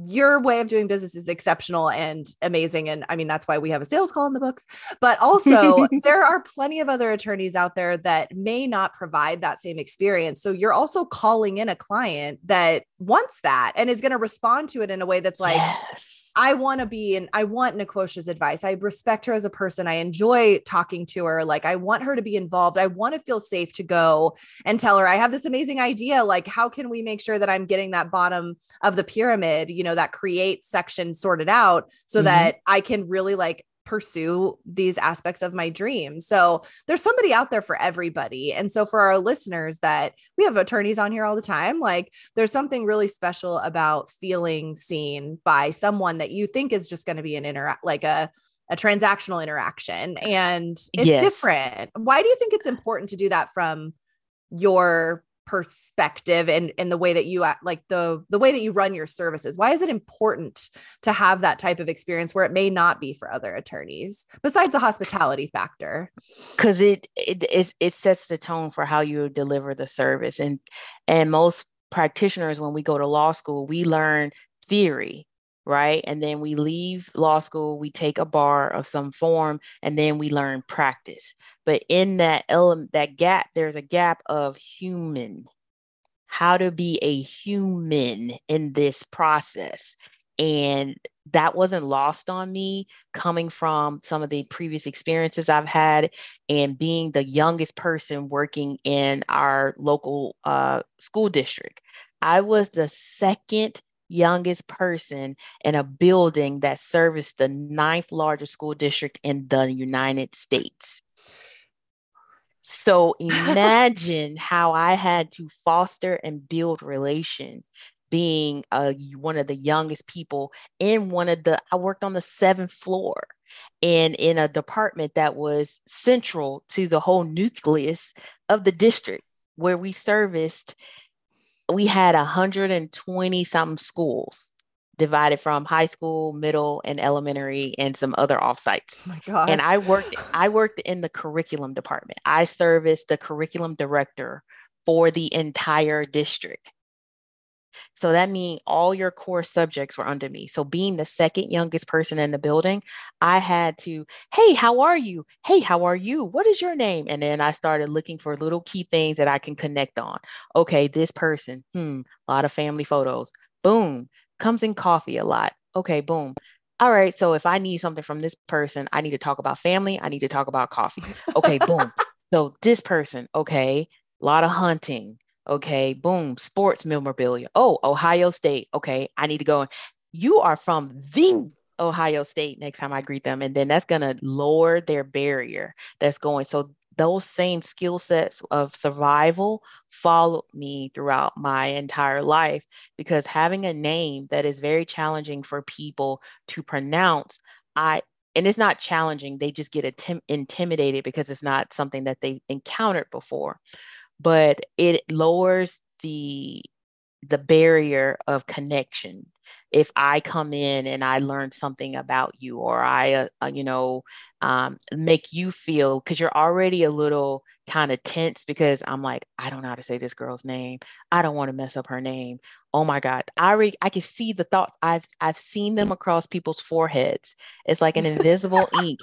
your way of doing business is exceptional and amazing. And I mean, that's why we have a sales call in the books. But also, there are plenty of other attorneys out there that may not provide that same experience. So you're also calling in a client that wants that and is going to respond to it in a way that's like, yes I want to be and I want Nequosha's advice. I respect her as a person. I enjoy talking to her. Like I want her to be involved. I want to feel safe to go and tell her I have this amazing idea. Like how can we make sure that I'm getting that bottom of the pyramid, you know, that create section sorted out so mm-hmm. that I can really like pursue these aspects of my dream. So there's somebody out there for everybody. And so for our listeners that we have attorneys on here all the time, like there's something really special about feeling seen by someone that you think is just going to be an interact like a a transactional interaction and it's yes. different. Why do you think it's important to do that from your perspective and and the way that you act like the the way that you run your services. Why is it important to have that type of experience where it may not be for other attorneys besides the hospitality factor? Because it, it it it sets the tone for how you deliver the service. And and most practitioners when we go to law school we learn theory right? And then we leave law school, we take a bar of some form, and then we learn practice. But in that element, that gap, there's a gap of human, how to be a human in this process. And that wasn't lost on me coming from some of the previous experiences I've had and being the youngest person working in our local uh, school district. I was the second youngest person in a building that serviced the ninth largest school district in the United States. So imagine how I had to foster and build relation being uh, one of the youngest people in one of the, I worked on the seventh floor and in a department that was central to the whole nucleus of the district where we serviced we had 120 some schools divided from high school, middle, and elementary, and some other offsites. Oh my God. And I worked, I worked in the curriculum department. I serviced the curriculum director for the entire district. So that means all your core subjects were under me. So being the second youngest person in the building, I had to, hey, how are you? Hey, how are you? What is your name? And then I started looking for little key things that I can connect on. Okay, this person, hmm, a lot of family photos. Boom, comes in coffee a lot. Okay, boom. All right, so if I need something from this person, I need to talk about family. I need to talk about coffee. Okay, boom. So this person, okay, a lot of hunting Okay, boom, sports memorabilia. Oh, Ohio State. Okay, I need to go. You are from the Ohio State next time I greet them. And then that's going to lower their barrier that's going. So those same skill sets of survival followed me throughout my entire life because having a name that is very challenging for people to pronounce, I and it's not challenging, they just get atim- intimidated because it's not something that they encountered before but it lowers the the barrier of connection. If i come in and i learn something about you or i uh, uh, you know um, make you feel because you're already a little kind of tense because i'm like i don't know how to say this girl's name. I don't want to mess up her name. Oh my god. I already i can see the thoughts i've i've seen them across people's foreheads. It's like an invisible ink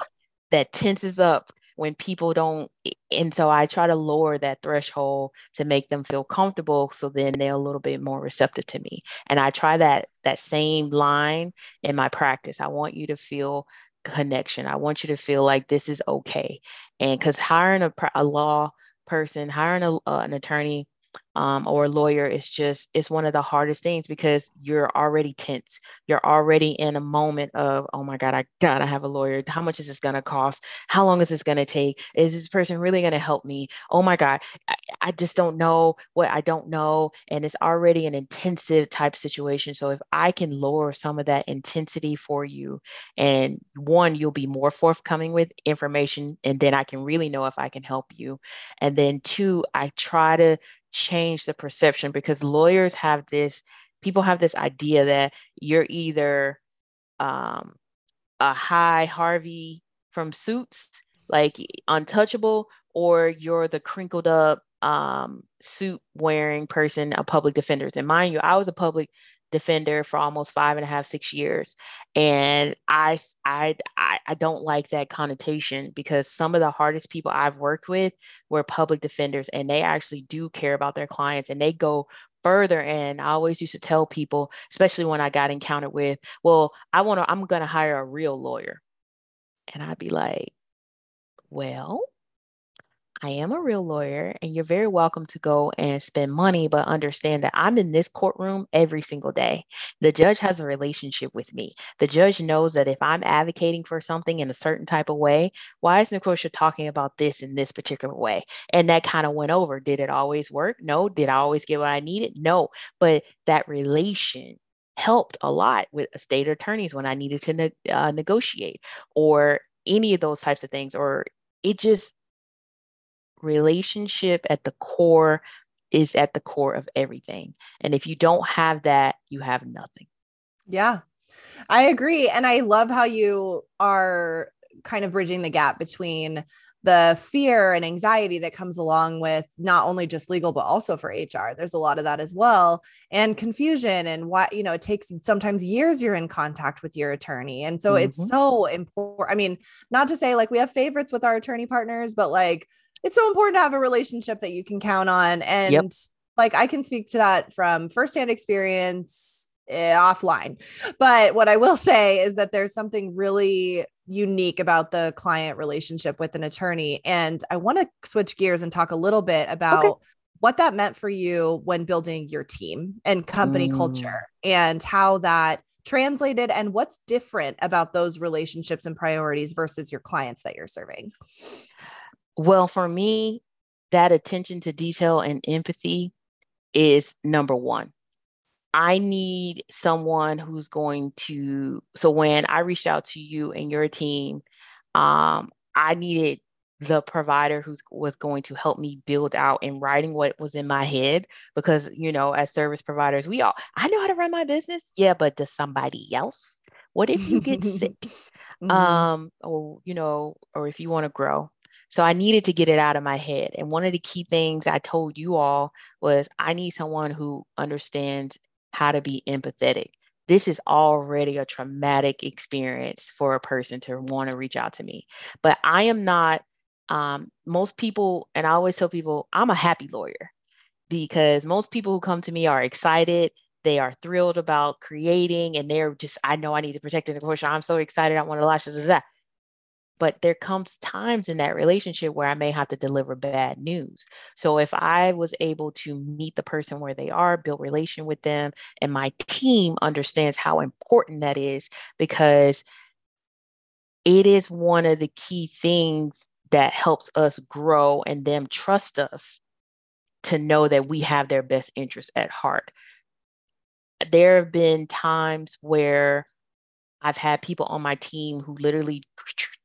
that tenses up when people don't and so i try to lower that threshold to make them feel comfortable so then they're a little bit more receptive to me. And i try that that same line in my practice. I want you to feel connection. I want you to feel like this is okay. And because hiring a, a law person hiring a, uh, an attorney um, or a lawyer is just it's one of the hardest things because you're already tense. You're already in a moment of oh my god i gotta have a lawyer. How much is this to cost? How long is this to take? Is this person really to help me? Oh my god I, I just don't know what i don't know and it's already an intensive type situation. So if i can lower some of that intensity for you and one you'll be more forthcoming with information and then i can really know if i can help you. And then two i try to change the perception because lawyers have this people have this idea that you're either um, a high Harvey from Suits, like untouchable, or you're the crinkled up um, suit wearing person, a public defender. And mind you, I was a public defender for almost five and a half, six years. And I, I, I don't like that connotation because some of the hardest people I've worked with were public defenders and they actually do care about their clients and they go further and i always used to tell people especially when i got encountered with well i want to i'm going to hire a real lawyer and i'd be like well I am a real lawyer, and you're very welcome to go and spend money, but understand that I'm in this courtroom every single day. The judge has a relationship with me. The judge knows that if I'm advocating for something in a certain type of way, why is Nequosha talking about this in this particular way? And that kind of went over. Did it always work? No. Did I always get what I needed? No. But that relation helped a lot with state attorneys when I needed to ne- uh, negotiate or any of those types of things, or it just relationship at the core is at the core of everything. And if you don't have that, you have nothing. Yeah, I agree. And I love how you are kind of bridging the gap between the fear and anxiety that comes along with not only just legal but also for HR. There's a lot of that as well and confusion and what you know it takes sometimes years you're in contact with your attorney. And so mm-hmm. it's so important. I mean, not to say like we have favorites with our attorney partners but like it's so important to have a relationship that you can count on and yep. like I can speak to that from firsthand experience eh, offline. But what I will say is that there's something really unique about the client relationship with an attorney. And I want to switch gears and talk a little bit about okay. what that meant for you when building your team and company mm. culture and how that translated and what's different about those relationships and priorities versus your clients that you're serving. Well, for me, that attention to detail and empathy is number one. I need someone who's going to. So when I reached out to you and your team, um, I needed the provider who was going to help me build out in writing what was in my head because you know as service providers we all i know how to run my business yeah but does somebody else what if you get sick mm-hmm. um or you know or if you want to grow so I needed to get it out of my head. And one of the key things I told you all was I need someone who understands how to be empathetic. This is already a traumatic experience for a person to want to reach out to me. But I am not, um, most people, and I always tell people, I'm a happy lawyer because most people who come to me are excited. They are thrilled about creating and they're just, I know I need to protect the course. I'm so excited. I want to launch that but there comes times in that relationship where I may have to deliver bad news. So if I was able to meet the person where they are, build relation with them, and my team understands how important that is because it is one of the key things that helps us grow and them trust us to know that we have their best interests at heart. There have been times where I've had people on my team who literally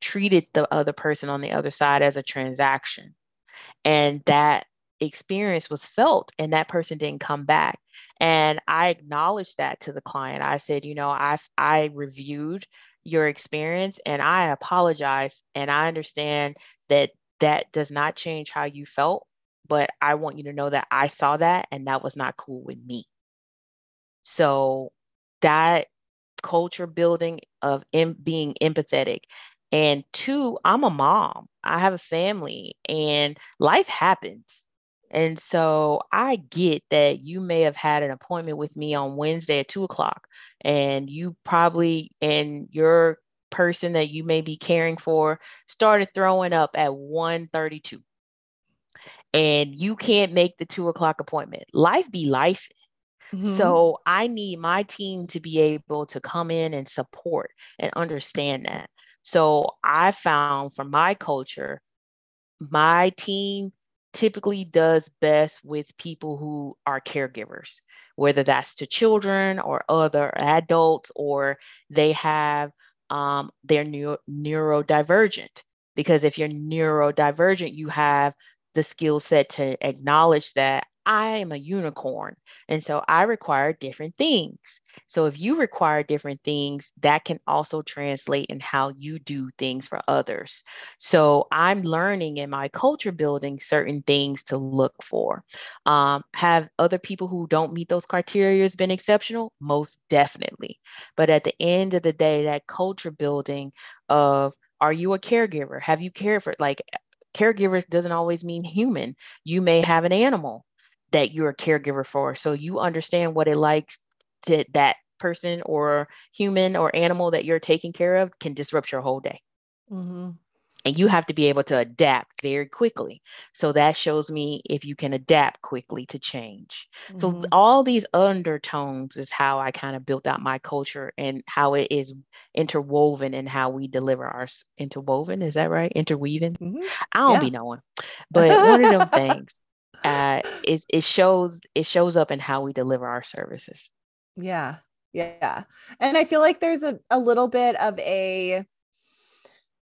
treated the other person on the other side as a transaction. And that experience was felt, and that person didn't come back. And I acknowledged that to the client. I said, you know, I I reviewed your experience and I apologize and I understand that that does not change how you felt, but I want you to know that I saw that and that was not cool with me. So that culture building of em- being empathetic. And two, I'm a mom. I have a family and life happens. And so I get that you may have had an appointment with me on Wednesday at two o'clock, and you probably and your person that you may be caring for started throwing up at 1:32, and you can't make the two o'clock appointment. Life be life, Mm-hmm. So I need my team to be able to come in and support and understand that. So I found for my culture, my team typically does best with people who are caregivers, whether that's to children or other adults, or they have um, they're neuro- neurodivergent. Because if you're neurodivergent, you have the skill set to acknowledge that I am a unicorn. And so I require different things. So if you require different things, that can also translate in how you do things for others. So I'm learning in my culture building certain things to look for. Um, have other people who don't meet those criteria been exceptional? Most definitely. But at the end of the day, that culture building of are you a caregiver? Have you cared for like caregiver doesn't always mean human. You may have an animal that you're a caregiver for. So you understand what it likes to that person or human or animal that you're taking care of can disrupt your whole day. Mm-hmm. and you have to be able to adapt very quickly so that shows me if you can adapt quickly to change mm-hmm. so all these undertones is how i kind of built out my culture and how it is interwoven in how we deliver our interwoven is that right interweaving mm-hmm. i don't yeah. be knowing but one of them things uh is it shows it shows up in how we deliver our services. Yeah yeah. And i feel like there's a, a little bit of a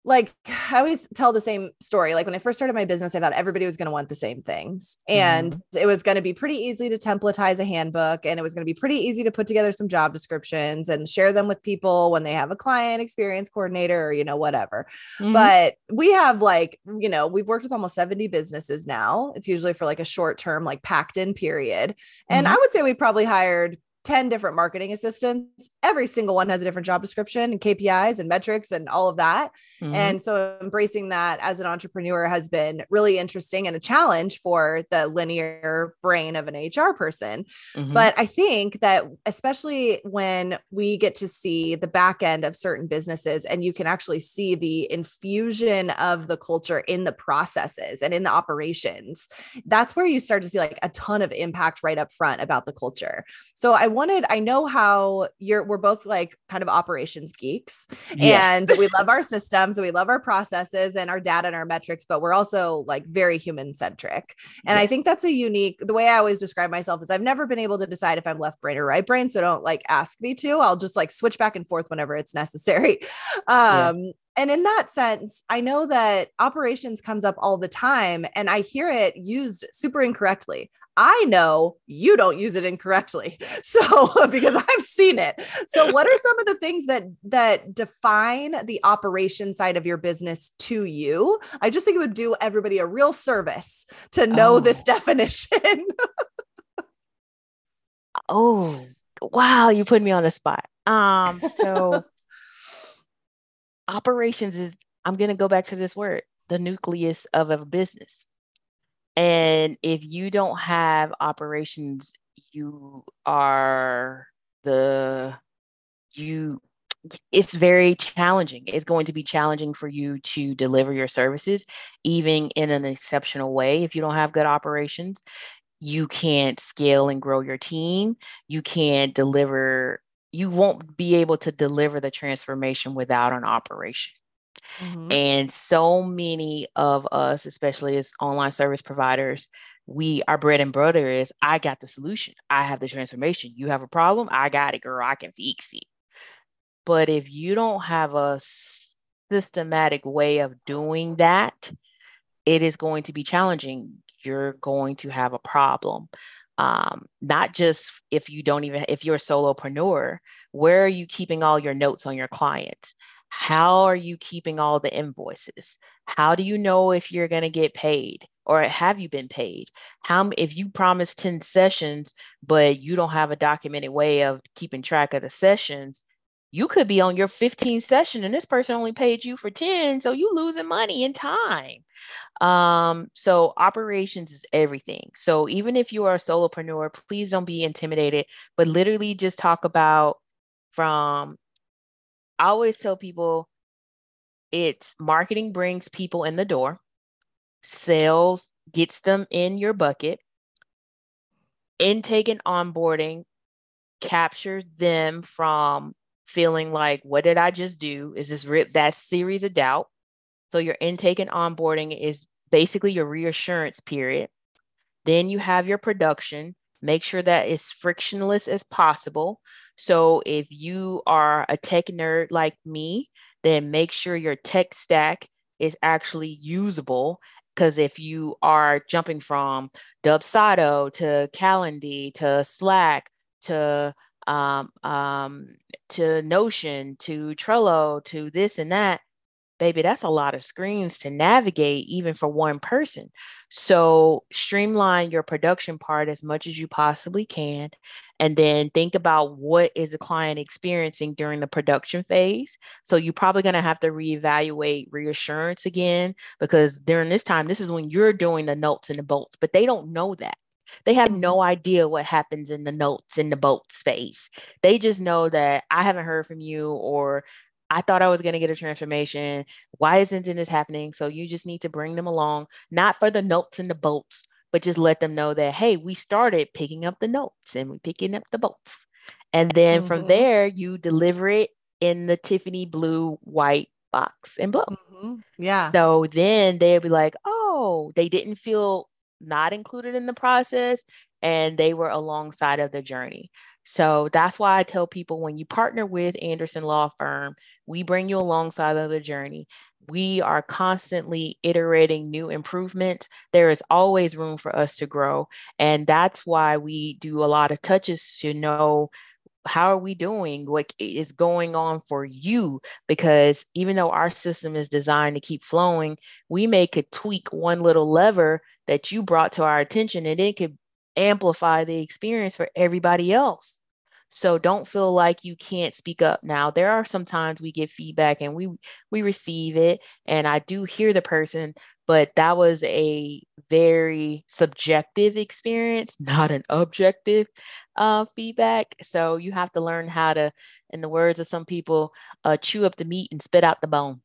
like I always tell the same story. Like when I first started my business, I thought everybody was going to want the same things. And mm. it was going to be pretty easy to templatize a handbook and it was going to be pretty easy to put together some job descriptions and share them with people when they have a client experience coordinator or, you know, whatever. Mm. But we have like, you know, we've worked with almost 70 businesses now. It's usually for like a short term, like packed in period. And mm. I would say we probably hired 10 different marketing assistants. Every single one has a different job description and KPIs and metrics and all of that. Mm-hmm. And so embracing that as an entrepreneur has been really interesting and a challenge for the linear brain of an HR person. Mm-hmm. But I think that especially when we get to see the back end of certain businesses and you can actually see the infusion of the culture in the processes and in the operations, that's where you start to see like a ton of impact right up front about the culture. So I wanted, I know how you're, we're both like kind of operations geeks yes. and we love our systems, and we love our processes and our data and our metrics, but we're also like very human centric. And yes. I think that's a unique, the way I always describe myself is I've never been able to decide if I'm left brain or right brain. So don't like ask me to, I'll just like switch back and forth whenever it's necessary. Um, yeah and in that sense, I know that operations comes up all the time and I hear it used super incorrectly. I know you don't use it incorrectly. So because I've seen it. So what are some of the things that that define the operation side of your business to you? I just think it would do everybody a real service to know oh. this definition. oh, wow, you put me on the spot. Um so operations is I'm going to go back to this word, the nucleus of a business. And if you don't have operations, you are the, you, it's very challenging. It's going to be challenging for you to deliver your services, even in an exceptional way. If you don't have good operations, you can't scale and grow your team. You can't deliver, you won't be able to deliver the transformation without an operation. Mm-hmm. And so many of us, especially as online service providers, we our bread and butter is I got the solution. I have the transformation. You have a problem, I got it, girl. I can fix it. But if you don't have a systematic way of doing that, it is going to be challenging. You're going to have a problem. Um, not just if you don't even if you're a solopreneur, where are you keeping all your notes on your clients? How are you keeping all the invoices? How do you know if you're going to get paid or have you been paid? How if you promise 10 sessions but you don't have a documented way of keeping track of the sessions, you could be on your 15th session and this person only paid you for 10, so you losing money and time. Um, so operations is everything. So even if you are a solopreneur, please don't be intimidated, but literally just talk about from I always tell people it's marketing brings people in the door, sales gets them in your bucket, intake and onboarding captures them from feeling like, what did I just do? Is this re- that series of doubt? So your intake and onboarding is basically your reassurance period. Then you have your production. Make sure that it's frictionless as possible. So if you are a tech nerd like me, then make sure your tech stack is actually usable. Because if you are jumping from Dubsado to Calendly to Slack to um, um, to Notion to Trello to this and that, baby, that's a lot of screens to navigate even for one person. So streamline your production part as much as you possibly can. And then think about what is the client experiencing during the production phase. So you're probably going to have to reevaluate reassurance again, because during this time, this is when you're doing the notes and the bolts, but they don't know that. They have no idea what happens in the notes in the bolts space. They just know that I haven't heard from you or I thought I was going to get a transformation. Why isn't this happening? So you just need to bring them along, not for the notes and the bolts, but just let them know that, hey, we started picking up the notes and we picking up the bolts. And then mm-hmm. from there, you deliver it in the Tiffany blue, white box and blow. Mm-hmm. Yeah. So then they'll be like, oh, they didn't feel not included in the process and they were alongside of the journey. So that's why I tell people when you partner with Anderson Law Firm, we bring you alongside of the journey. We are constantly iterating new improvements. There is always room for us to grow. And that's why we do a lot of touches to know how are we doing what is going on for you because even though our system is designed to keep flowing we may could tweak one little lever that you brought to our attention and it could amplify the experience for everybody else so don't feel like you can't speak up now there are sometimes we get feedback and we we receive it and i do hear the person but that was a very subjective experience, not an objective uh, feedback. So you have to learn how to, in the words of some people, uh, chew up the meat and spit out the bone.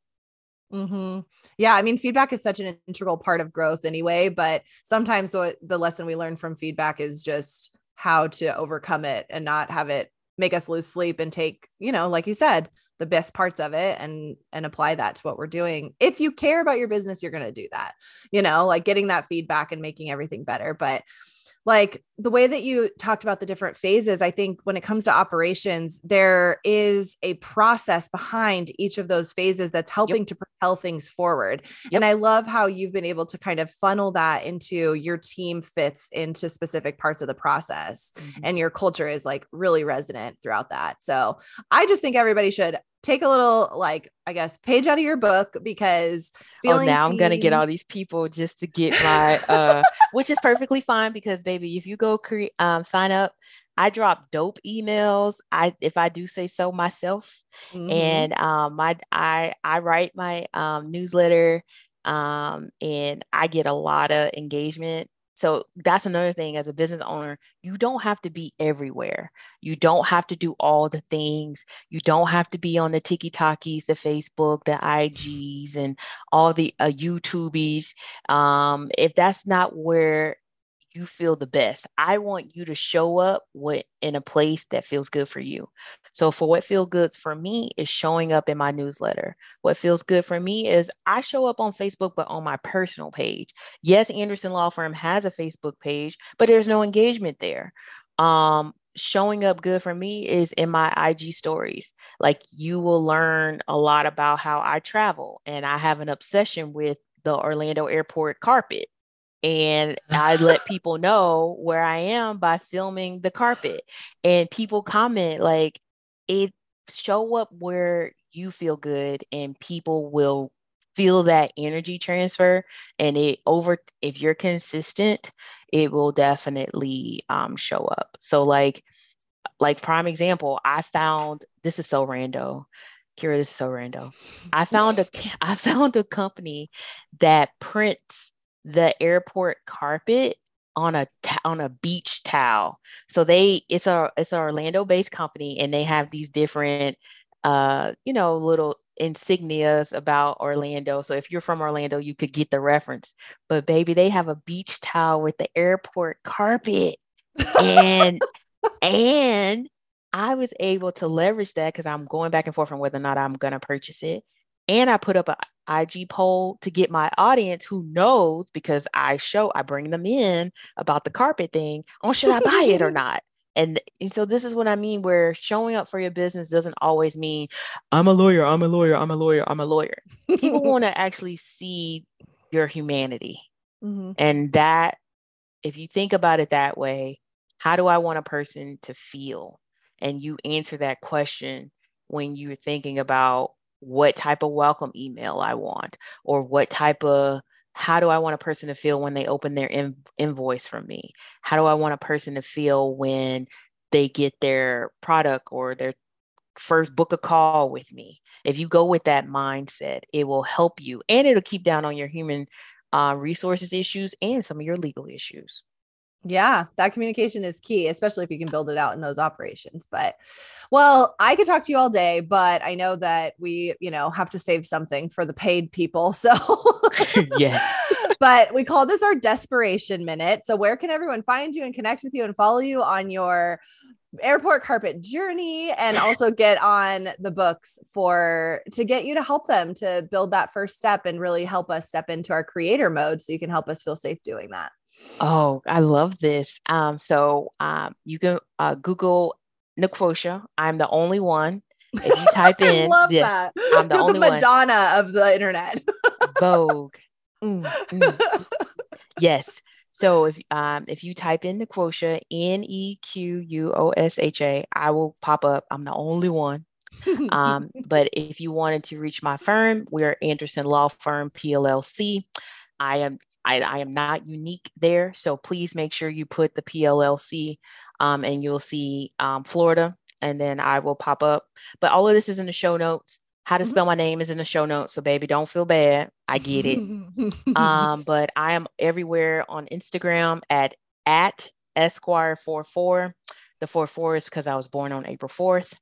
Mm-hmm. Yeah, I mean, feedback is such an integral part of growth anyway. But sometimes what the lesson we learn from feedback is just how to overcome it and not have it make us lose sleep and take, you know, like you said, the best parts of it and and apply that to what we're doing if you care about your business you're going to do that you know like getting that feedback and making everything better but like the way that you talked about the different phases, I think when it comes to operations, there is a process behind each of those phases that's helping yep. to propel things forward. Yep. And I love how you've been able to kind of funnel that into your team fits into specific parts of the process. Mm-hmm. And your culture is like really resonant throughout that. So I just think everybody should take a little like I guess page out of your book because oh now seen... I'm gonna get all these people just to get my uh which is perfectly fine because baby if you go create um sign up I drop dope emails I if I do say so myself mm-hmm. and um my I I write my um newsletter um and I get a lot of engagement so that's another thing as a business owner, you don't have to be everywhere. You don't have to do all the things. You don't have to be on the TikTokies, the Facebook, the IGs, and all the uh, YouTubies. Um, if that's not where you feel the best. I want you to show up with, in a place that feels good for you. So for what feels good for me is showing up in my newsletter. What feels good for me is I show up on Facebook, but on my personal page. Yes, Anderson Law Firm has a Facebook page, but there's no engagement there. Um, showing up good for me is in my IG stories. Like you will learn a lot about how I travel, and I have an obsession with the Orlando airport carpet and I let people know where I am by filming the carpet. And people comment like it show up where you feel good and people will feel that energy transfer and it over if you're consistent it will definitely um, show up so like like prime example i found this is so rando Kira, this is so rando. I found a I found a company that prints the airport carpet on a on a beach towel. So they it's a it's an Orlando based company and they have these different uh you know little insignias about Orlando. So if you're from Orlando, you could get the reference. But baby, they have a beach towel with the airport carpet. And and I was able to leverage that because I'm going back and forth on whether or not I'm gonna purchase it. And I put up an IG poll to get my audience who knows because I show, I bring them in about the carpet thing on should I buy it or not. And, and so this is what I mean where showing up for your business doesn't always mean I'm a lawyer, I'm a lawyer, I'm a lawyer, I'm a lawyer. People want to actually see your humanity. Mm-hmm. And that, if you think about it that way, how do I want a person to feel? And you answer that question when you're thinking about what type of welcome email I want, or what type of how do I want a person to feel when they open their in, invoice from me? How do I want a person to feel when they get their product or their first book a call with me? If you go with that mindset, it will help you and it'll keep down on your human uh, resources issues and some of your legal issues. Yeah, that communication is key, especially if you can build it out in those operations. But well, I could talk to you all day, but I know that we, you know, have to save something for the paid people. So yes. but we call this our desperation minute. So where can everyone find you and connect with you and follow you on your airport carpet journey and also get on the books for to get you to help them to build that first step and really help us step into our creator mode so you can help us feel safe doing that. Oh, I love this. Um, so um, you can uh, Google Nequosha. I'm the only one. If you type in this, that. I'm the You're only the Madonna one. of the internet. Vogue. Mm, mm. yes. So if um, if you type in Nequosha, N E Q U O S H A, I will pop up. I'm the only one. um, but if you wanted to reach my firm, we're Anderson Law Firm PLLC. I am I, I am not unique there. So please make sure you put the PLLC um, and you'll see um, Florida and then I will pop up. But all of this is in the show notes. How to mm-hmm. spell my name is in the show notes. So baby, don't feel bad. I get it. um, but I am everywhere on Instagram at at Esquire44. The 44 is because I was born on April 4th.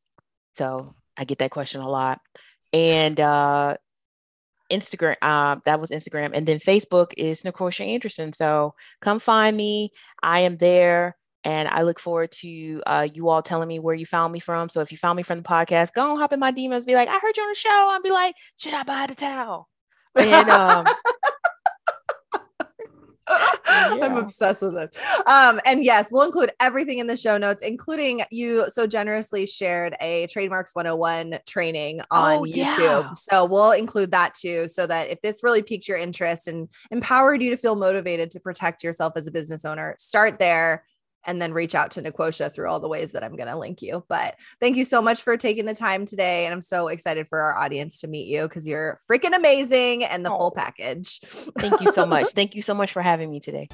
So I get that question a lot. And uh Instagram. Uh, that was Instagram, and then Facebook is Nequosha Anderson. So come find me. I am there, and I look forward to uh, you all telling me where you found me from. So if you found me from the podcast, go hop in my DMs. Be like, I heard you on the show. I'll be like, should I buy the towel? And um, yeah. I'm obsessed with it. Um, and yes, we'll include everything in the show notes, including you so generously shared a trademarks 101 training on oh, YouTube. Yeah. So we'll include that too, so that if this really piqued your interest and empowered you to feel motivated to protect yourself as a business owner, start there and then reach out to Nequosha through all the ways that I'm going to link you. But thank you so much for taking the time today. And I'm so excited for our audience to meet you because you're freaking amazing and the oh, full package. thank you so much. Thank you so much for having me today.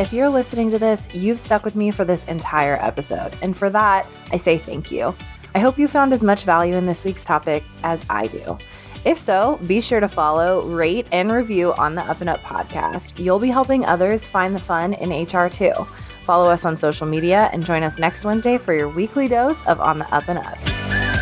If you're listening to this, you've stuck with me for this entire episode. And for that, I say thank you. I hope you found as much value in this week's topic as I do. If so, be sure to follow, rate, and review on the Up and Up podcast. You'll be helping others find the fun in HR too. Follow us on social media and join us next Wednesday for your weekly dose of On the Up and Up.